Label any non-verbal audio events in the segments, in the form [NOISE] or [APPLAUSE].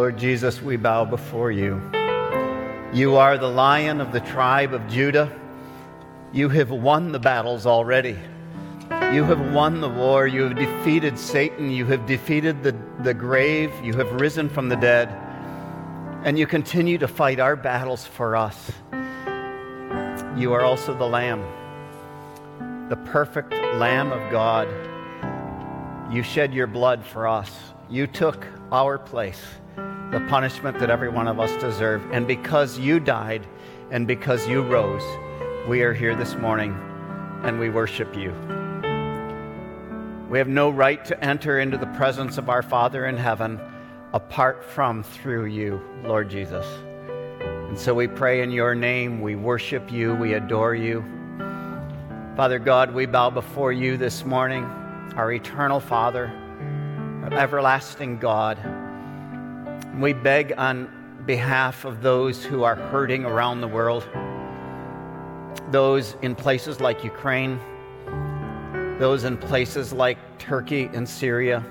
Lord Jesus, we bow before you. You are the lion of the tribe of Judah. You have won the battles already. You have won the war. You have defeated Satan. You have defeated the, the grave. You have risen from the dead. And you continue to fight our battles for us. You are also the Lamb, the perfect Lamb of God. You shed your blood for us. You took our place, the punishment that every one of us deserve. And because you died and because you rose, we are here this morning and we worship you. We have no right to enter into the presence of our Father in heaven apart from through you, Lord Jesus. And so we pray in your name, we worship you, we adore you. Father God, we bow before you this morning, our eternal Father, our everlasting God. We beg on behalf of those who are hurting around the world, those in places like Ukraine those in places like Turkey and Syria.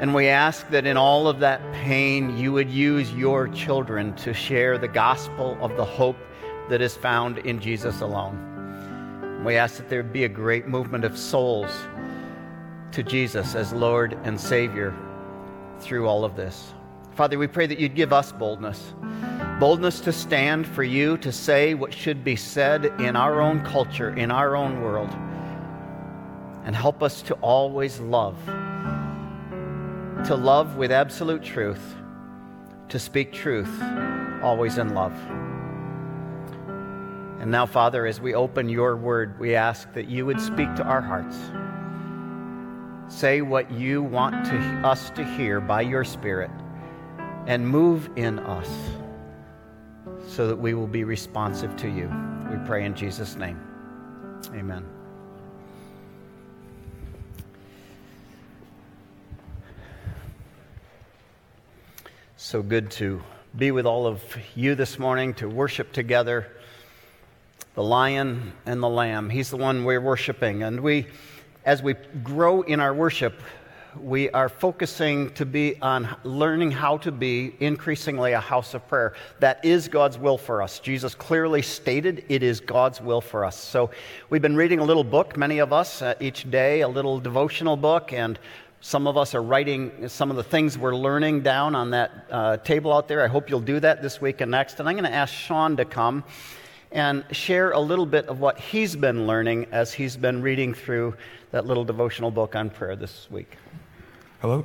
And we ask that in all of that pain, you would use your children to share the gospel of the hope that is found in Jesus alone. We ask that there be a great movement of souls to Jesus as Lord and Savior through all of this. Father, we pray that you'd give us boldness boldness to stand for you, to say what should be said in our own culture, in our own world and help us to always love. To love with absolute truth, to speak truth, always in love. And now, Father, as we open your word, we ask that you would speak to our hearts. Say what you want to, us to hear by your Spirit and move in us so that we will be responsive to you. We pray in Jesus' name. Amen. So good to be with all of you this morning to worship together the lion and the lamb. He's the one we're worshiping. And we, as we grow in our worship, we are focusing to be on learning how to be increasingly a house of prayer. That is God's will for us. Jesus clearly stated it is God's will for us. So we've been reading a little book, many of us, uh, each day, a little devotional book, and some of us are writing some of the things we're learning down on that uh, table out there. I hope you'll do that this week and next. And I'm going to ask Sean to come and share a little bit of what he's been learning as he's been reading through that little devotional book on prayer this week. Hello.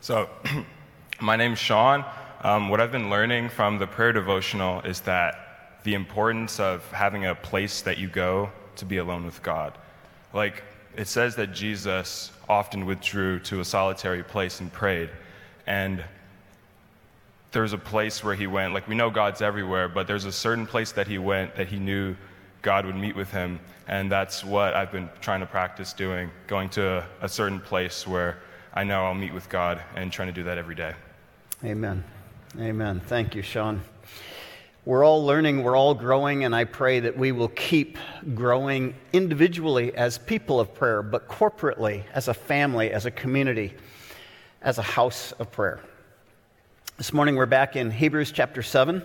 So, [CLEARS THROAT] my name's Sean. Um, what I've been learning from the prayer devotional is that the importance of having a place that you go to be alone with God. Like, it says that Jesus often withdrew to a solitary place and prayed. And there's a place where he went, like we know God's everywhere, but there's a certain place that he went that he knew God would meet with him. And that's what I've been trying to practice doing, going to a, a certain place where I know I'll meet with God and trying to do that every day. Amen. Amen. Thank you, Sean. We're all learning, we're all growing, and I pray that we will keep growing individually as people of prayer, but corporately as a family, as a community, as a house of prayer. This morning we're back in Hebrews chapter 7.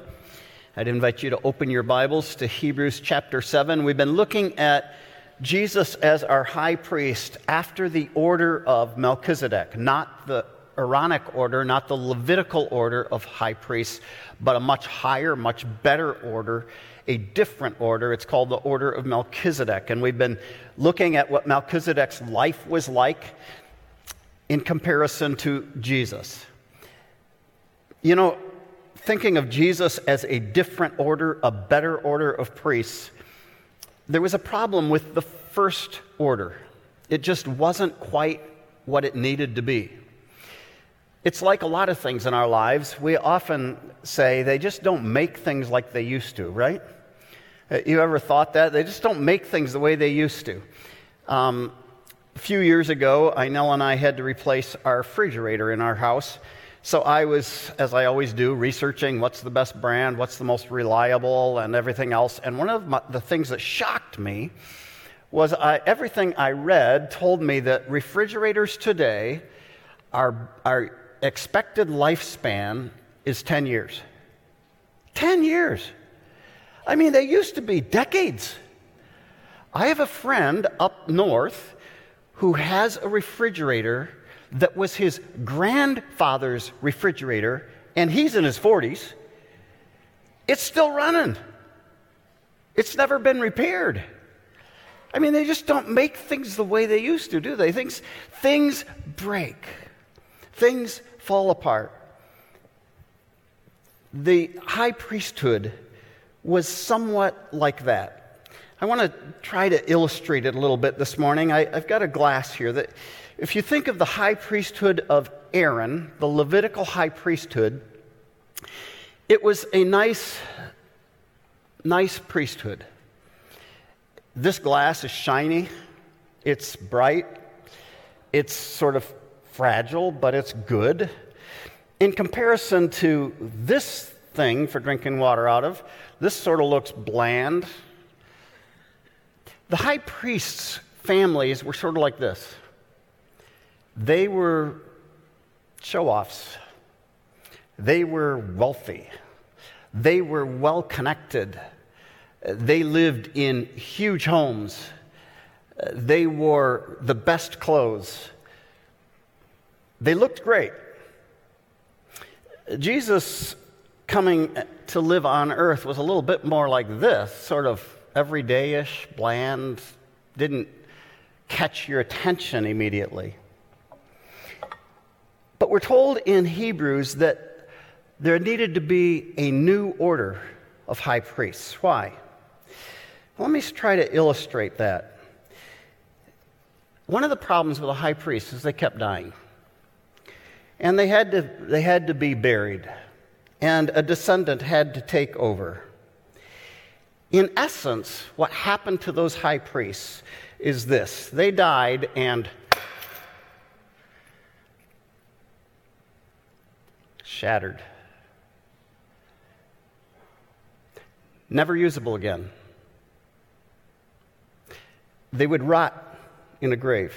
I'd invite you to open your Bibles to Hebrews chapter 7. We've been looking at Jesus as our high priest after the order of Melchizedek, not the Aaronic order, not the Levitical order of high priests, but a much higher, much better order, a different order. It's called the order of Melchizedek. And we've been looking at what Melchizedek's life was like in comparison to Jesus. You know, thinking of Jesus as a different order, a better order of priests, there was a problem with the first order. It just wasn't quite what it needed to be. It's like a lot of things in our lives. We often say they just don't make things like they used to, right? Uh, you ever thought that? They just don't make things the way they used to. Um, a few years ago, Inell and I had to replace our refrigerator in our house. So I was, as I always do, researching what's the best brand, what's the most reliable, and everything else. And one of my, the things that shocked me was I, everything I read told me that refrigerators today are, are expected lifespan is 10 years. 10 years. I mean, they used to be decades. I have a friend up north who has a refrigerator that was his grandfather's refrigerator, and he's in his 40s. It's still running, it's never been repaired. I mean, they just don't make things the way they used to, do they? Things, things break, things fall apart. The high priesthood was somewhat like that. I want to try to illustrate it a little bit this morning. I, have got a glass here that, if you think of the high priesthood of Aaron, the Levitical high priesthood, it was a nice, nice priesthood. This glass is shiny, it's bright, it's sort of fragile, but it's good. In comparison to this thing for drinking water out of, this sort of looks bland. The high priest's families were sort of like this they were show offs, they were wealthy, they were well connected. They lived in huge homes. They wore the best clothes. They looked great. Jesus coming to live on earth was a little bit more like this, sort of everydayish, bland, didn't catch your attention immediately. But we're told in Hebrews that there needed to be a new order of high priests. Why? Let me try to illustrate that. One of the problems with the high priests is they kept dying. And they had to, they had to be buried. And a descendant had to take over. In essence, what happened to those high priests is this they died and shattered, never usable again they would rot in a grave.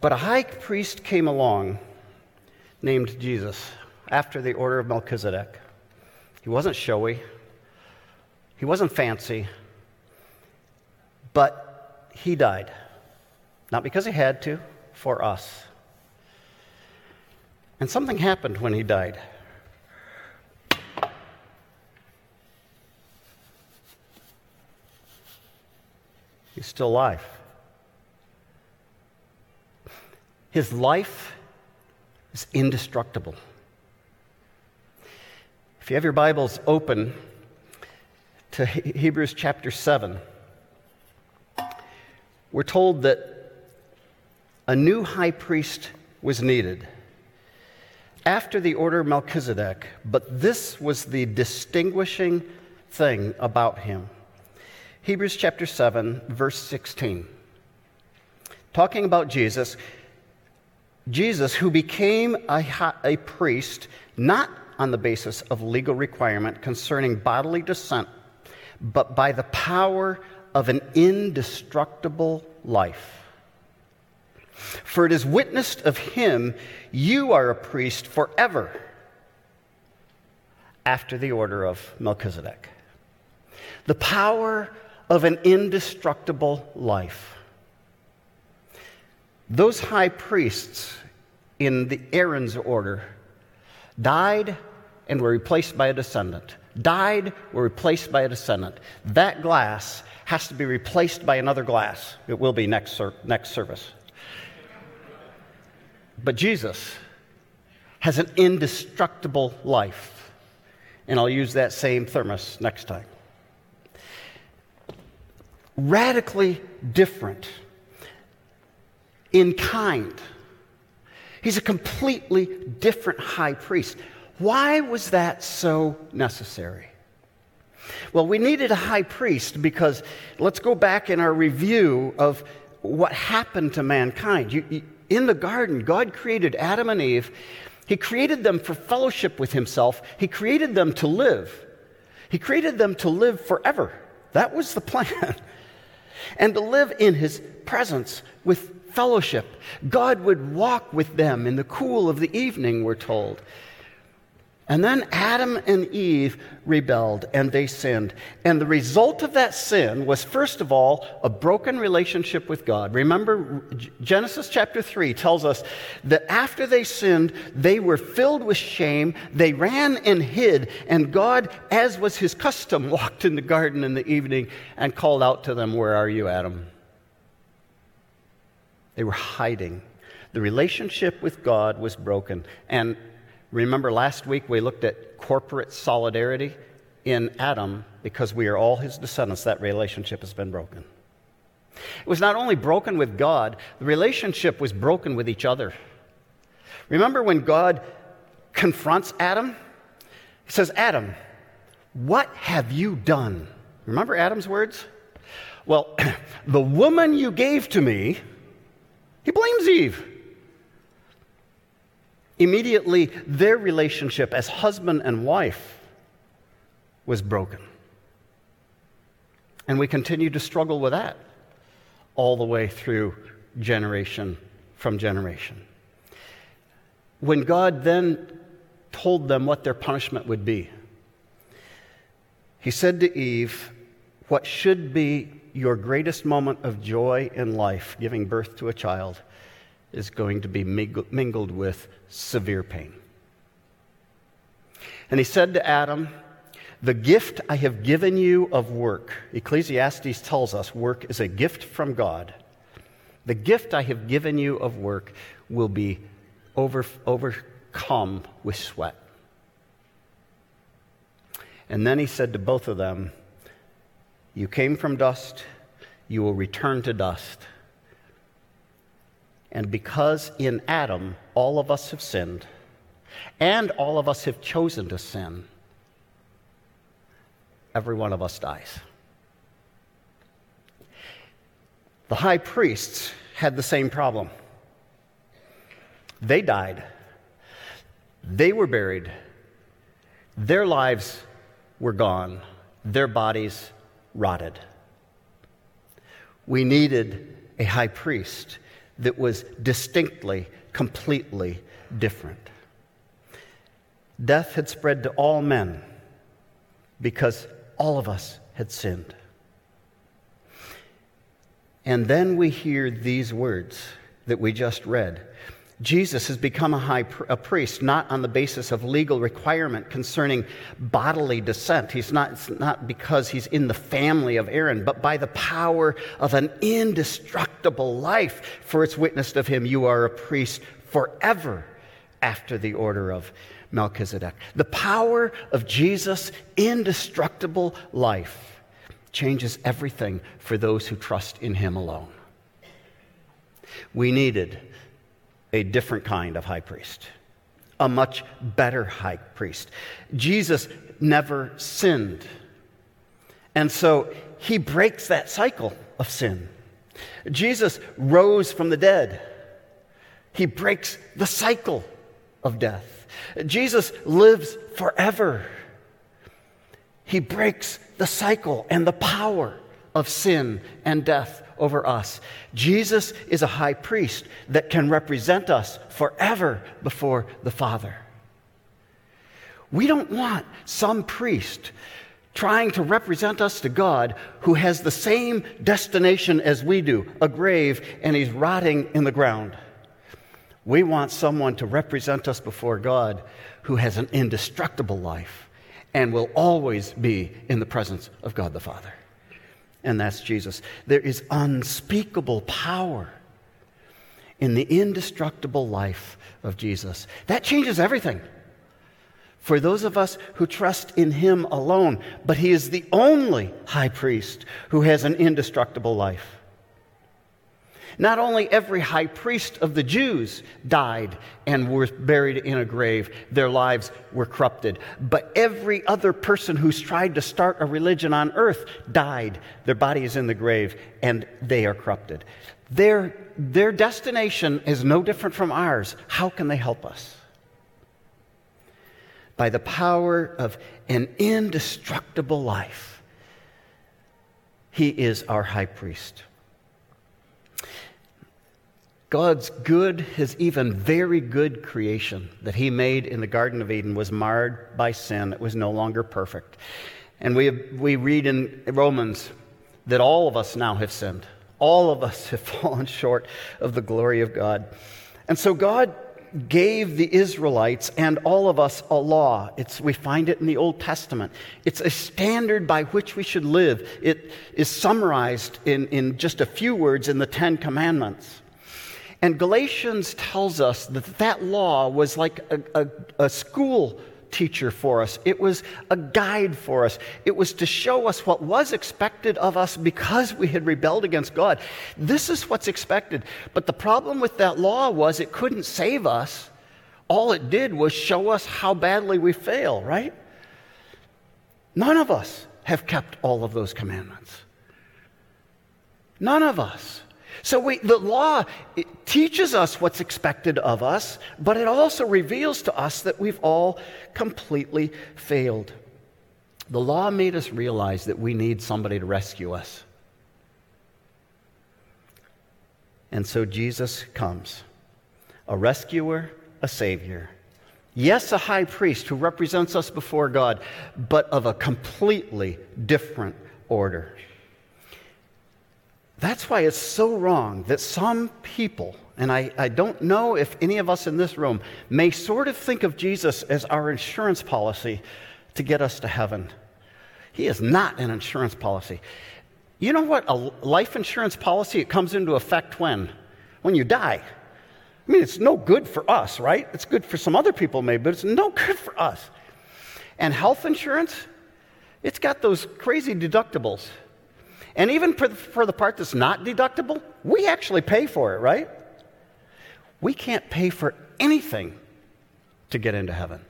But a high priest came along named Jesus after the order of Melchizedek. He wasn't showy, he wasn't fancy, but he died. Not because he had to, for us. And something happened when he died. He's still alive. His life is indestructible. If you have your Bibles open to Hebrews chapter 7, we're told that a new high priest was needed after the order of Melchizedek, but this was the distinguishing thing about him. Hebrews chapter 7, verse 16. Talking about Jesus, Jesus, who became a, a priest not on the basis of legal requirement concerning bodily descent, but by the power of an indestructible life. For it is witnessed of him, you are a priest forever after the order of Melchizedek. The power of an indestructible life. Those high priests in the Aaron's order died and were replaced by a descendant. Died, were replaced by a descendant. That glass has to be replaced by another glass. It will be next, ser- next service. But Jesus has an indestructible life. And I'll use that same thermos next time radically different in kind. He's a completely different high priest. Why was that so necessary? Well, we needed a high priest because let's go back in our review of what happened to mankind. You, you, in the garden, God created Adam and Eve. He created them for fellowship with Himself, He created them to live. He created them to live forever. That was the plan [LAUGHS] and to live in his presence with fellowship. God would walk with them in the cool of the evening, we're told. And then Adam and Eve rebelled and they sinned. And the result of that sin was, first of all, a broken relationship with God. Remember, Genesis chapter 3 tells us that after they sinned, they were filled with shame. They ran and hid. And God, as was his custom, [LAUGHS] walked in the garden in the evening and called out to them, Where are you, Adam? They were hiding. The relationship with God was broken. And Remember last week we looked at corporate solidarity in Adam because we are all his descendants. That relationship has been broken. It was not only broken with God, the relationship was broken with each other. Remember when God confronts Adam? He says, Adam, what have you done? Remember Adam's words? Well, [CLEARS THROAT] the woman you gave to me, he blames Eve. Immediately, their relationship as husband and wife was broken. And we continue to struggle with that all the way through generation from generation. When God then told them what their punishment would be, He said to Eve, What should be your greatest moment of joy in life, giving birth to a child, is going to be mingled with severe pain. And he said to Adam, The gift I have given you of work, Ecclesiastes tells us work is a gift from God. The gift I have given you of work will be over, overcome with sweat. And then he said to both of them, You came from dust, you will return to dust. And because in Adam all of us have sinned, and all of us have chosen to sin, every one of us dies. The high priests had the same problem. They died, they were buried, their lives were gone, their bodies rotted. We needed a high priest that was distinctly, completely different. Death had spread to all men because all of us had sinned. And then we hear these words that we just read Jesus has become a high a priest not on the basis of legal requirement concerning bodily descent. He's not, it's not because he's in the family of Aaron, but by the power of an indestructible life. For its witnessed of him, you are a priest forever after the order of Melchizedek. The power of Jesus' indestructible life changes everything for those who trust in him alone. We needed a different kind of high priest, a much better high priest. Jesus never sinned. And so he breaks that cycle of sin. Jesus rose from the dead. He breaks the cycle of death. Jesus lives forever. He breaks the cycle and the power of sin and death over us. Jesus is a high priest that can represent us forever before the Father. We don't want some priest trying to represent us to God who has the same destination as we do, a grave, and he's rotting in the ground. We want someone to represent us before God who has an indestructible life and will always be in the presence of God the Father and that's Jesus. There is unspeakable power in the indestructible life of Jesus. That changes everything for those of us who trust in Him alone. But He is the only high priest who has an indestructible life. Not only every high priest of the Jews died and were buried in a grave, their lives were corrupted, but every other person who's tried to start a religion on earth died. Their body is in the grave and they are corrupted. Their, their destination is no different from ours. How can they help us? By the power of an indestructible life, He is our high priest. God's good, his even very good creation that he made in the Garden of Eden was marred by sin. It was no longer perfect. And we, we read in Romans that all of us now have sinned. All of us [LAUGHS] have fallen short of the glory of God. And so God gave the Israelites and all of us a law. It's, we find it in the Old Testament. It's a standard by which we should live. It is summarized in, in just a few words in the Ten Commandments. And Galatians tells us that that law was like a, a, a, school teacher for us, it was a guide for us. It was to show us what was expected of us because we had rebelled against God. This is what's expected. But the problem with that law was it couldn't save us. All it did was show us how badly we fail, right? None of us have kept all of those commandments. None of us. So we, the law teaches us what's expected of us, but it also reveals to us that we've all completely failed. The law made us realize that we need somebody to rescue us. And so Jesus comes a rescuer, a savior. Yes, a high priest who represents us before God, but of a completely different order. That's why it's so wrong that some people, and I, I don't know if any of us in this room, may sort of think of Jesus as our insurance policy to get us to heaven. He is not an insurance policy. You know what? A life insurance policy, it comes into effect when? When you die. I mean, it's no good for us, right? It's good for some other people, maybe, but it's no [LAUGHS] good for us. And health insurance, it's got those crazy deductibles. And even for the, for the part that's not deductible, we actually pay for it, right? We can't pay for anything to get into heaven.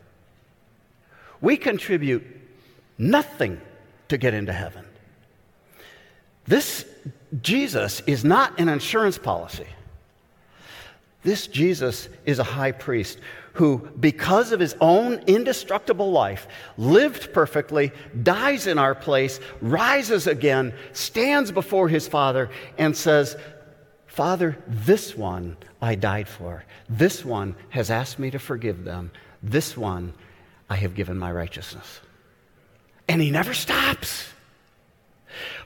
We contribute nothing to get into heaven. This Jesus is not an insurance policy. This Jesus is a high priest who, because of his own indestructible life, lived perfectly, dies in our place, rises again, stands before his Father, and says, Father, this one I died for. This one has asked me to forgive them. This one I have given my righteousness. And he never stops.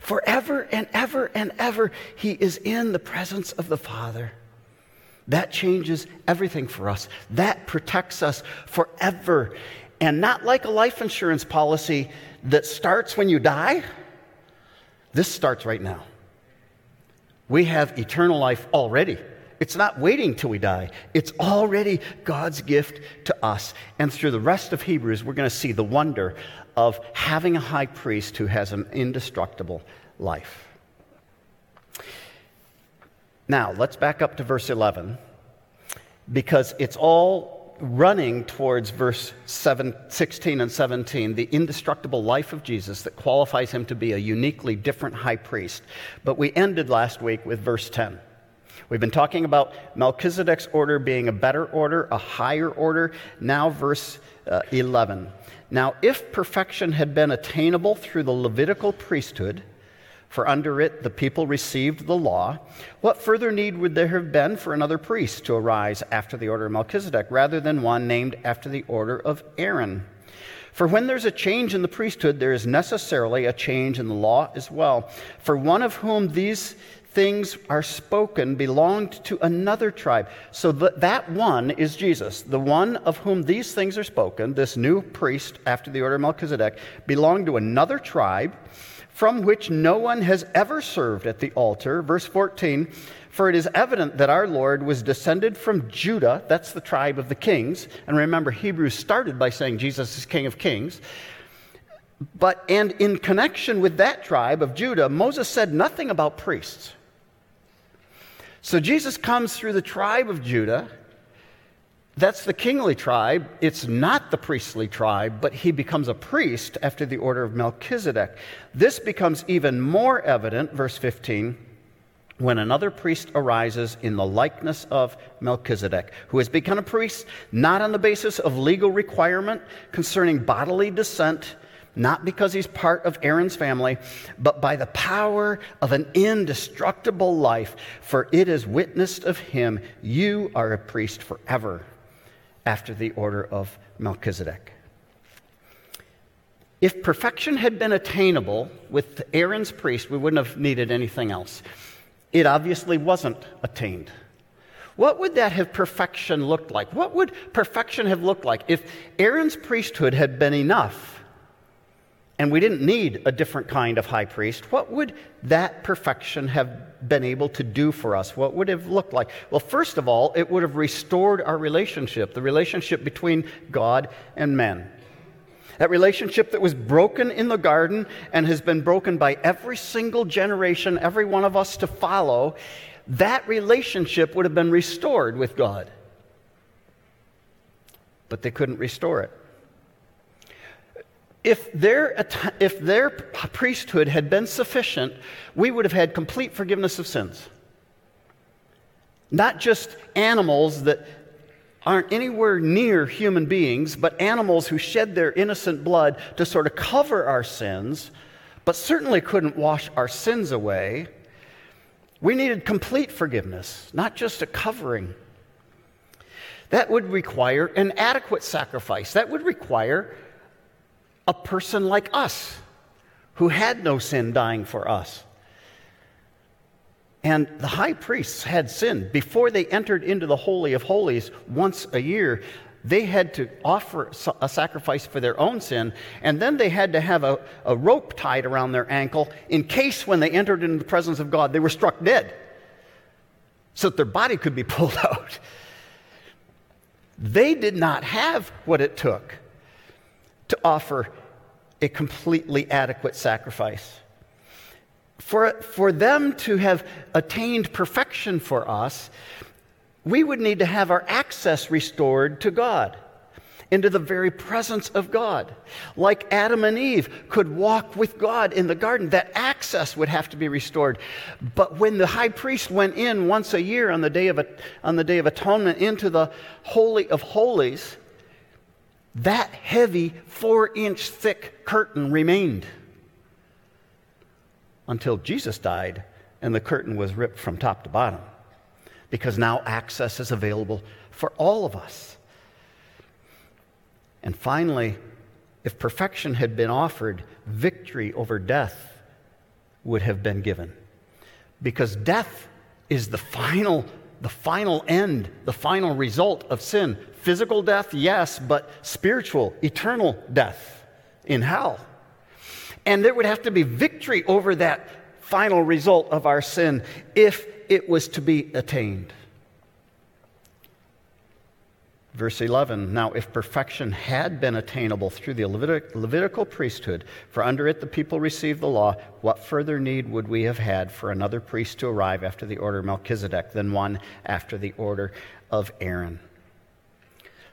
Forever and ever and ever, he is in the presence of the Father. That changes everything for us. That protects us forever. And not like a life insurance policy that starts when you die. This starts right now. We have eternal life already. It's not waiting till we die. It's already God's gift to us. And through the rest of Hebrews, we're going to see the wonder of having a high priest who has an indestructible life. Now, let's back up to verse 11 because it's all running towards verse 7, 16 and 17, the indestructible life of Jesus that qualifies him to be a uniquely different high priest. But we ended last week with verse 10. We've been talking about Melchizedek's order being a better order, a higher order. Now, verse uh, 11. Now, if perfection had been attainable through the Levitical priesthood, for under it the people received the law, what further need would there have been for another priest to arise after the order of Melchizedek, rather than one named after the order of Aaron? For when there's a change in the priesthood, there is necessarily a change in the law as well. For one of whom these things are spoken belonged to another tribe. So that, that one is Jesus. The one of whom these things are spoken, this new priest after the order of Melchizedek, belonged to another tribe from which no one has ever served at the altar. Verse 14 For it is evident that our Lord was descended from Judah, that's the tribe of the kings. And remember, Hebrews started by saying Jesus is King of Kings. But, and in connection with that tribe of Judah, Moses said nothing about priests. So Jesus comes through the tribe of Judah that's the kingly tribe. It's not the priestly tribe, but he becomes a priest after the order of Melchizedek. This becomes even more evident, verse 15, when another priest arises in the likeness of Melchizedek, who has become a priest not on the basis of legal requirement concerning bodily descent, not because he's part of Aaron's family, but by the power of an indestructible life. For it is witnessed of him, you are a priest forever after the order of Melchizedek. If perfection had been attainable with Aaron's priest, we wouldn't have needed anything else. It obviously wasn't attained. What would that have perfection looked like? What would perfection have looked like if Aaron's priesthood had been enough and we didn't need a different kind of high priest? What would that perfection have been able to do for us? What would it have looked like? Well, first of all, it would have restored our relationship, the relationship between God and men. That relationship that was broken in the garden and has been broken by every single generation, every one of us to follow, that relationship would have been restored with God. But they couldn't restore it. If their, if their priesthood had been sufficient, we would have had complete forgiveness of sins. Not just animals that aren't anywhere near human beings, but animals who shed their innocent blood to sort of cover our sins, but certainly couldn't wash our sins away. We needed complete forgiveness, not just a covering. That would require an adequate sacrifice. That would require a person like us who had no sin dying for us. And the high priests had sinned. Before they entered into the Holy of Holies once a year, they had to offer a sacrifice for their own sin, and then they had to have a, a rope tied around their ankle in case when they entered into the presence of God, they were struck dead so that their body could be [LAUGHS] pulled out. They did not have what it took to offer a completely adequate sacrifice. For, for them to have attained perfection for us, we would need to have our access restored to God, into the very presence of God. Like Adam and Eve could walk with God in the garden, that access would have to be restored. But when the high priest went in once a year on the Day of, on the day of Atonement into the Holy of Holies, that heavy, four inch thick curtain remained until Jesus died and the curtain was ripped from top to bottom because now access is available for all of us. And finally, if perfection had been offered, victory over death would have been given. Because death is the final, the final end, the final result of sin. Physical death, yes, but spiritual, eternal death in hell. And there would have to be victory over that final result of our sin if it was to be attained. Verse 11 Now, if perfection had been attainable through the Levitic, Levitical priesthood, for under it the people received the law, what further need would we have had for another priest to arrive after the order of Melchizedek than one after the order of Aaron?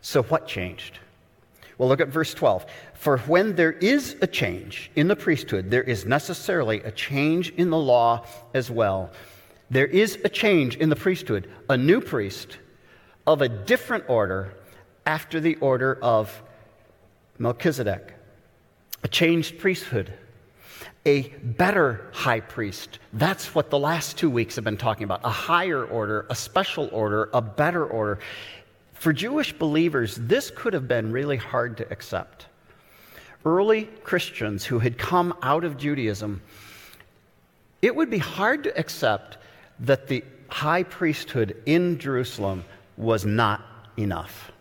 So, what changed? Well, look at verse 12. For when there is a change in the priesthood, there is necessarily a change in the law as well. There is a change in the priesthood, a new priest of a different order after the order of Melchizedek, a changed priesthood, a better high priest. That's what the last two weeks have been talking about a higher order, a special order, a better order. For Jewish believers, this could have been really hard to accept. Early Christians who had come out of Judaism, it would be hard to accept that the high priesthood in Jerusalem was not enough.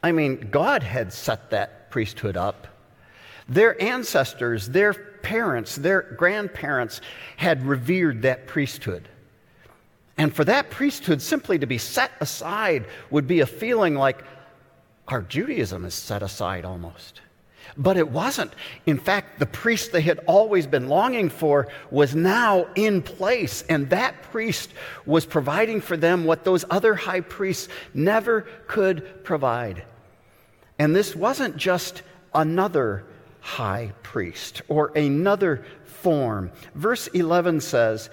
I mean, God had set that priesthood up. Their ancestors, their parents, their grandparents had revered that priesthood. And for that priesthood simply to be set aside would be a feeling like our Judaism is set aside almost. But it wasn't. In fact, the priest they had always been longing for was now in place, and that priest was providing for them what those other high priests never could provide. And this wasn't just another high priest or another form. Verse 11 says,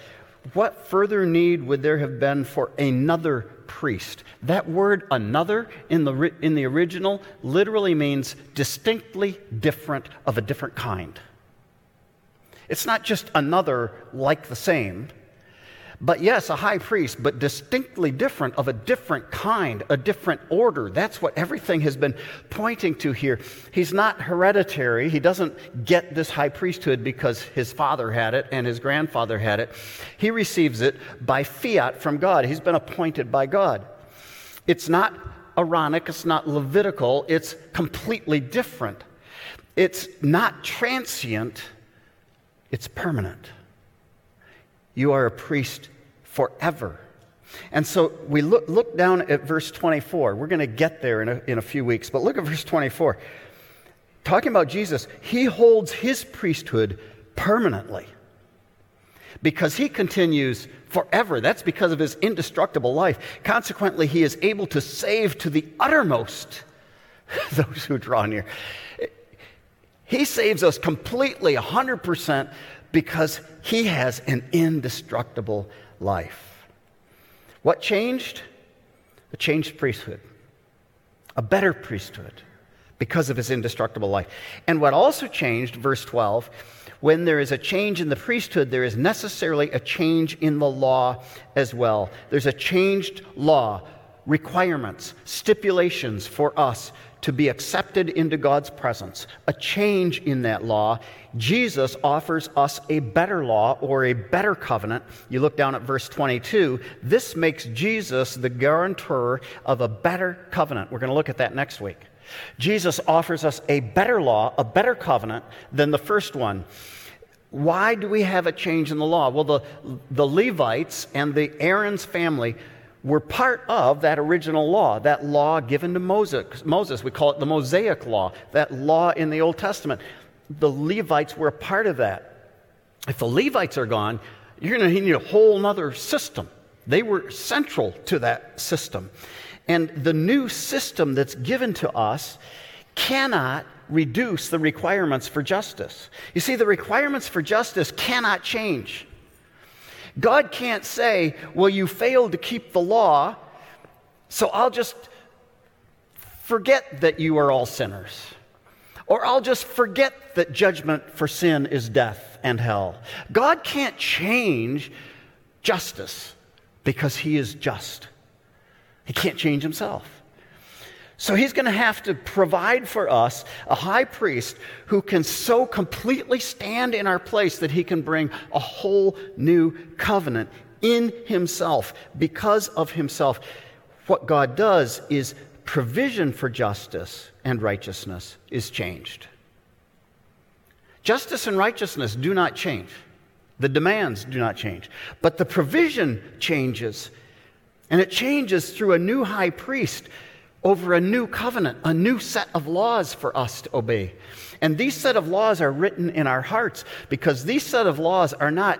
What further need would there have been for another priest. That word another in the, in the original literally means distinctly different of a different kind. It's not just another like the same, but yes, a high priest, but distinctly different of a different kind, a different order. That's what everything has been pointing to here. He's not hereditary. He doesn't get this high priesthood because his father had it and his grandfather had it. He receives it by fiat from God. He's been appointed by God. It's not Aaronic, it's not Levitical, it's completely different. It's not transient, it's permanent. You are a priest forever. And so we look, look down at verse 24. We're going to get there in a, in a few weeks, but look at verse 24. Talking about Jesus, he holds his priesthood permanently because he continues forever. That's because of his indestructible life. Consequently, he is able to save to the uttermost [LAUGHS] those who draw near. He saves us completely, 100%, because he has an indestructible life. What changed? A changed priesthood, a better priesthood because of his indestructible life. And what also changed, verse 12, when there is a change in the priesthood, there is necessarily a change in the law as well. There's a changed law, requirements, stipulations for us to be accepted into God's presence, a change in that law. Jesus offers us a better law or a better covenant. You look down at verse 22. This makes Jesus the guarantor of a better covenant. We're going to look at that next week. Jesus offers us a better law, a better covenant than the first one. Why do we have a change in the law? Well, the, the Levites and the Aaron's family were part of that original law, that law given to Moses. Moses. We call it the Mosaic Law, that law in the Old Testament. The Levites were a part of that. If the Levites are gone, you're going to need a whole other system. They were central to that system. And the new system that's given to us cannot reduce the requirements for justice. You see, the requirements for justice cannot change. God can't say, Well, you failed to keep the law, so I'll just forget that you are all sinners. Or I'll just forget that judgment for sin is death and hell. God can't change justice because he is just. He can't change himself. So he's going to have to provide for us a high priest who can so completely stand in our place that he can bring a whole new covenant in himself because of himself. What God does is provision for justice and righteousness is changed. Justice and righteousness do not change. The demands do not change. But the provision changes. And it changes through a new high priest over a new covenant, a new set of laws for us to obey. And these set of laws are written in our hearts because these set of laws are not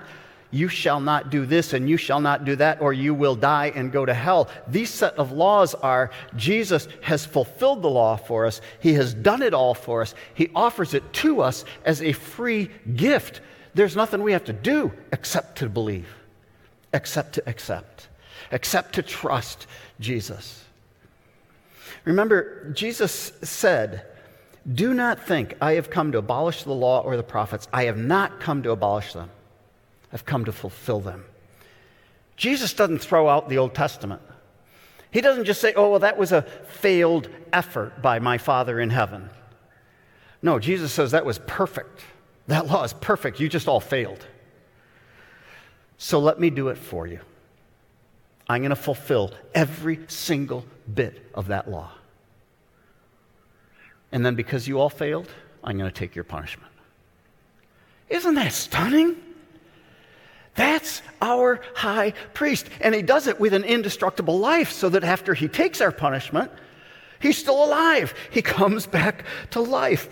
you shall not do this and you shall not do that or you will die and go to hell. These set of laws are Jesus has fulfilled the law for us. He has done it all for us. He offers it to us as a free gift. There's nothing we have to do except to believe, except to accept, except to trust Jesus. Remember, Jesus said, Do not think I have come to abolish the law or the prophets. I have not come to abolish them, I've come to fulfill them. Jesus doesn't throw out the Old Testament. He doesn't just say, Oh, well, that was a failed effort by my Father in heaven. No, Jesus says that was perfect. That law is perfect. You just all failed. So let me do it for you. I'm going to fulfill every single bit of that law. And then because you all failed, I'm going to take your punishment. Isn't that stunning? That's our high priest. And he does it with an indestructible life so that after he takes our punishment, he's still alive. He comes back to life.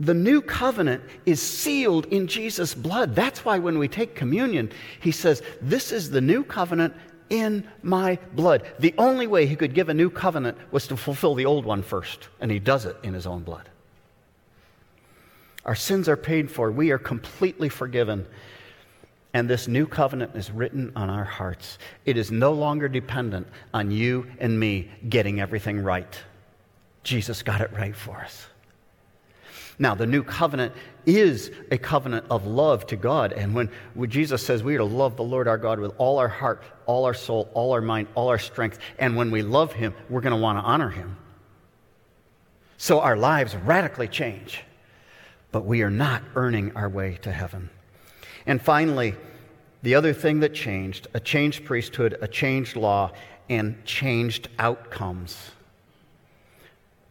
The new covenant is sealed in Jesus' blood. That's why when we take communion, he says, This is the new covenant in my blood. The only way he could give a new covenant was to fulfill the old one first, and he does it in his own blood. Our sins are paid for, we are completely forgiven. And this new covenant is written on our hearts. It is no longer dependent on you and me getting everything right. Jesus got it right for us. Now, the new covenant is a covenant of love to God. And when, when, Jesus says we are to love the Lord our God with all our heart, all our soul, all our mind, all our strength, and when we love Him, we're going to want to honor Him. So our lives radically change. But we are not earning our way to heaven. And finally, the other thing that changed a changed priesthood, a changed law, and changed outcomes.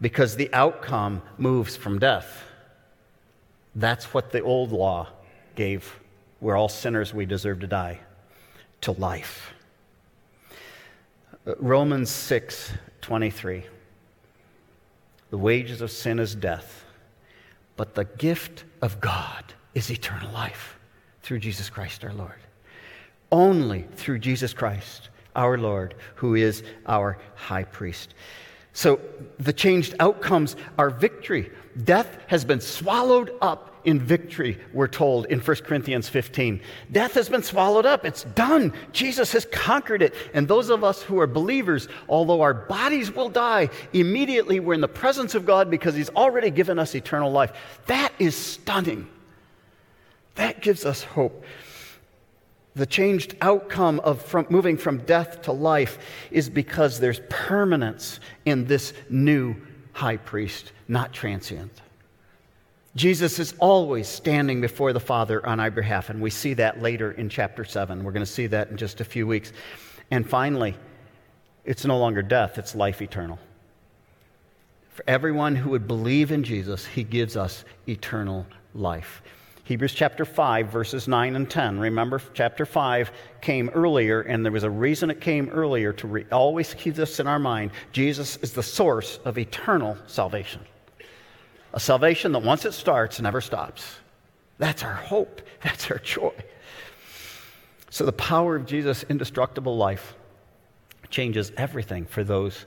Because the outcome moves from death that's what the old law gave. We're all sinners, we deserve to die, to life. Uh, Romans 6 23. The wages of sin is death, but the gift of God is eternal life through Jesus Christ our Lord. Only through Jesus Christ our Lord, who is our high priest. So the changed outcomes are victory. Death has been swallowed up in victory, we're told in 1 Corinthians 15. Death has been swallowed up. It's done. Jesus has conquered it. And those of us who are believers, although our bodies will die, immediately we're in the presence of God because He's already given us eternal life. That is stunning. That gives us hope. The changed outcome of from moving from death to life is because there's permanence in this new high priest, not transient. Jesus is always standing before the Father on our behalf, and we see that later in chapter 7. We're going to see that in just a few weeks. And finally, it's no longer death, it's life eternal. For everyone who would believe in Jesus, he gives us eternal life. Hebrews chapter 5, verses 9 and 10. Remember, chapter 5 came earlier, and there was a reason it came earlier to re- always keep this in our mind. Jesus is the source of eternal salvation. A salvation that once it starts, never stops. That's our hope, [LAUGHS] that's our joy. So, the power of Jesus' indestructible life changes everything for those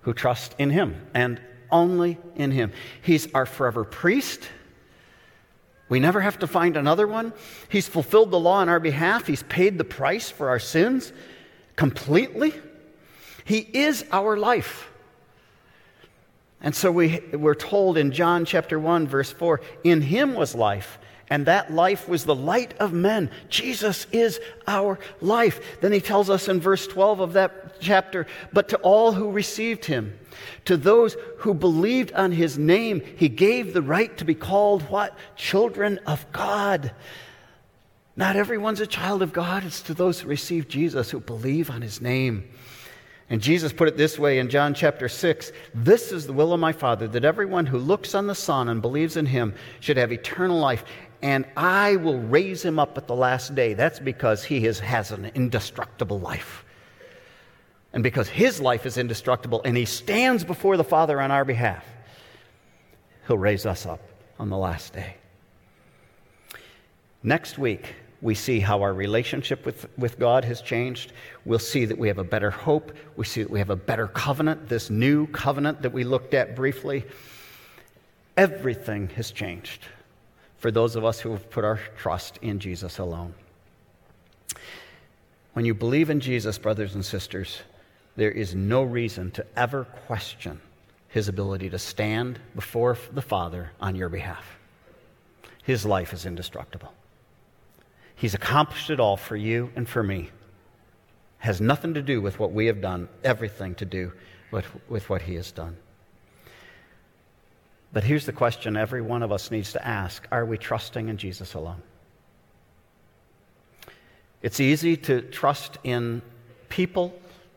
who trust in Him and only in Him. He's our forever priest. We never have to find another one. He's fulfilled the law on our behalf. He's paid the price for our sins completely. He is our life. And so we, we're told in John chapter 1, verse 4 In him was life, and that life was the light of men. Jesus is our life. Then he tells us in verse 12 of that chapter, but to all who received him, to those who believed on his name, he gave the right to be called what? Children of God. Not everyone's a child of God. It's to those who receive Jesus, who believe on his name. And Jesus put it this way in John chapter 6 This is the will of my Father, that everyone who looks on the Son and believes in him should have eternal life, and I will raise him up at the last day. That's because he is, has an indestructible life. And because his life is indestructible and he stands before the Father on our behalf, he'll raise us up on the last day. Next week, we see how our relationship with, with God has changed. We'll see that we have a better hope. We see that we have a better covenant, this new covenant that we looked at briefly. Everything has changed for those of us who have put our trust in Jesus alone. When you believe in Jesus, brothers and sisters, there is no reason to ever question his ability to stand before the Father on your behalf. His life is indestructible. He's accomplished it all for you and for me. Has nothing to do with what we have done, everything to do with, with what He has done. But here's the question every one of us needs to ask Are we trusting in Jesus alone? It's easy to trust in people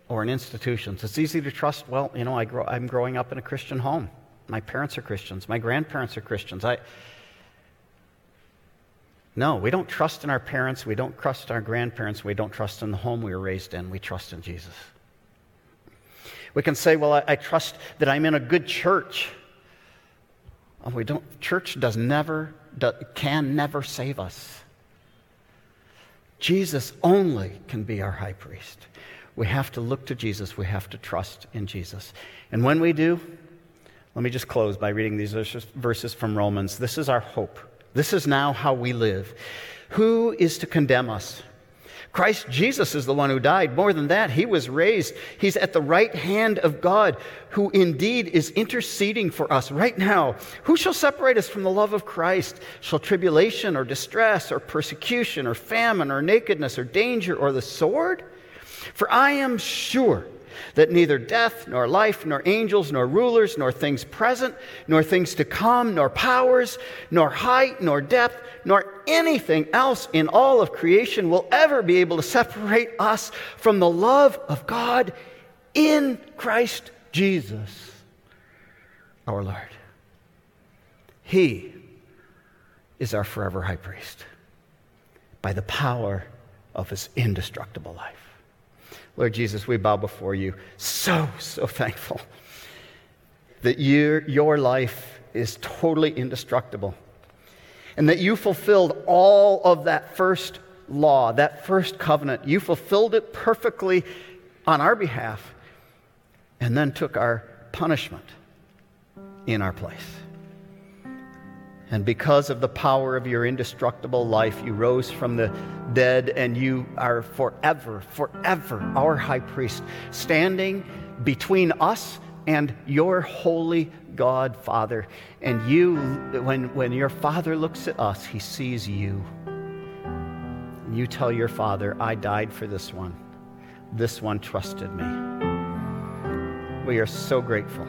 or in institutions. It's easy to trust, well, you know, I grow, I'm growing up in a Christian home. My parents are Christians. My grandparents are Christians. I, no, we don't trust in our parents. We don't trust our grandparents. We don't trust in the home we were raised in. We trust in Jesus. We can say, well, I, I trust that I'm in a good church. Oh, we don't, church does never, do, can never save us. Jesus only can be our high priest. We have to look to Jesus. We have to trust in Jesus. And when we do, let me just close by reading these verses from Romans. This is our hope. This is now how we live. Who is to condemn us? Christ Jesus is the one who died. More than that, he was raised. He's at the right hand of God, who indeed is interceding for us right now. Who shall separate us from the love of Christ? Shall tribulation or distress or persecution or famine or nakedness or danger or the sword? For I am sure that neither death, nor life, nor angels, nor rulers, nor things present, nor things to come, nor powers, nor height, nor depth, nor anything else in all of creation will ever be able to separate us from the love of God in Christ Jesus, our Lord. He is our forever high priest by the power of his indestructible life. Lord Jesus, we bow before you, so, so thankful that your, your life is totally indestructible and that you fulfilled all of that first law, that first covenant. You fulfilled it perfectly on our behalf and then took our punishment in our place. And because of the power of your indestructible life, you rose from the dead and you are forever, forever our high priest, standing between us and your holy God, Father. And you, when, when your Father looks at us, he sees you. You tell your Father, I died for this one. This one trusted me. We are so grateful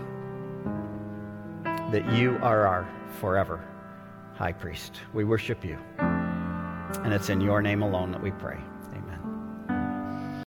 that you are our forever high priest. We worship you. And it's in your name alone that we pray.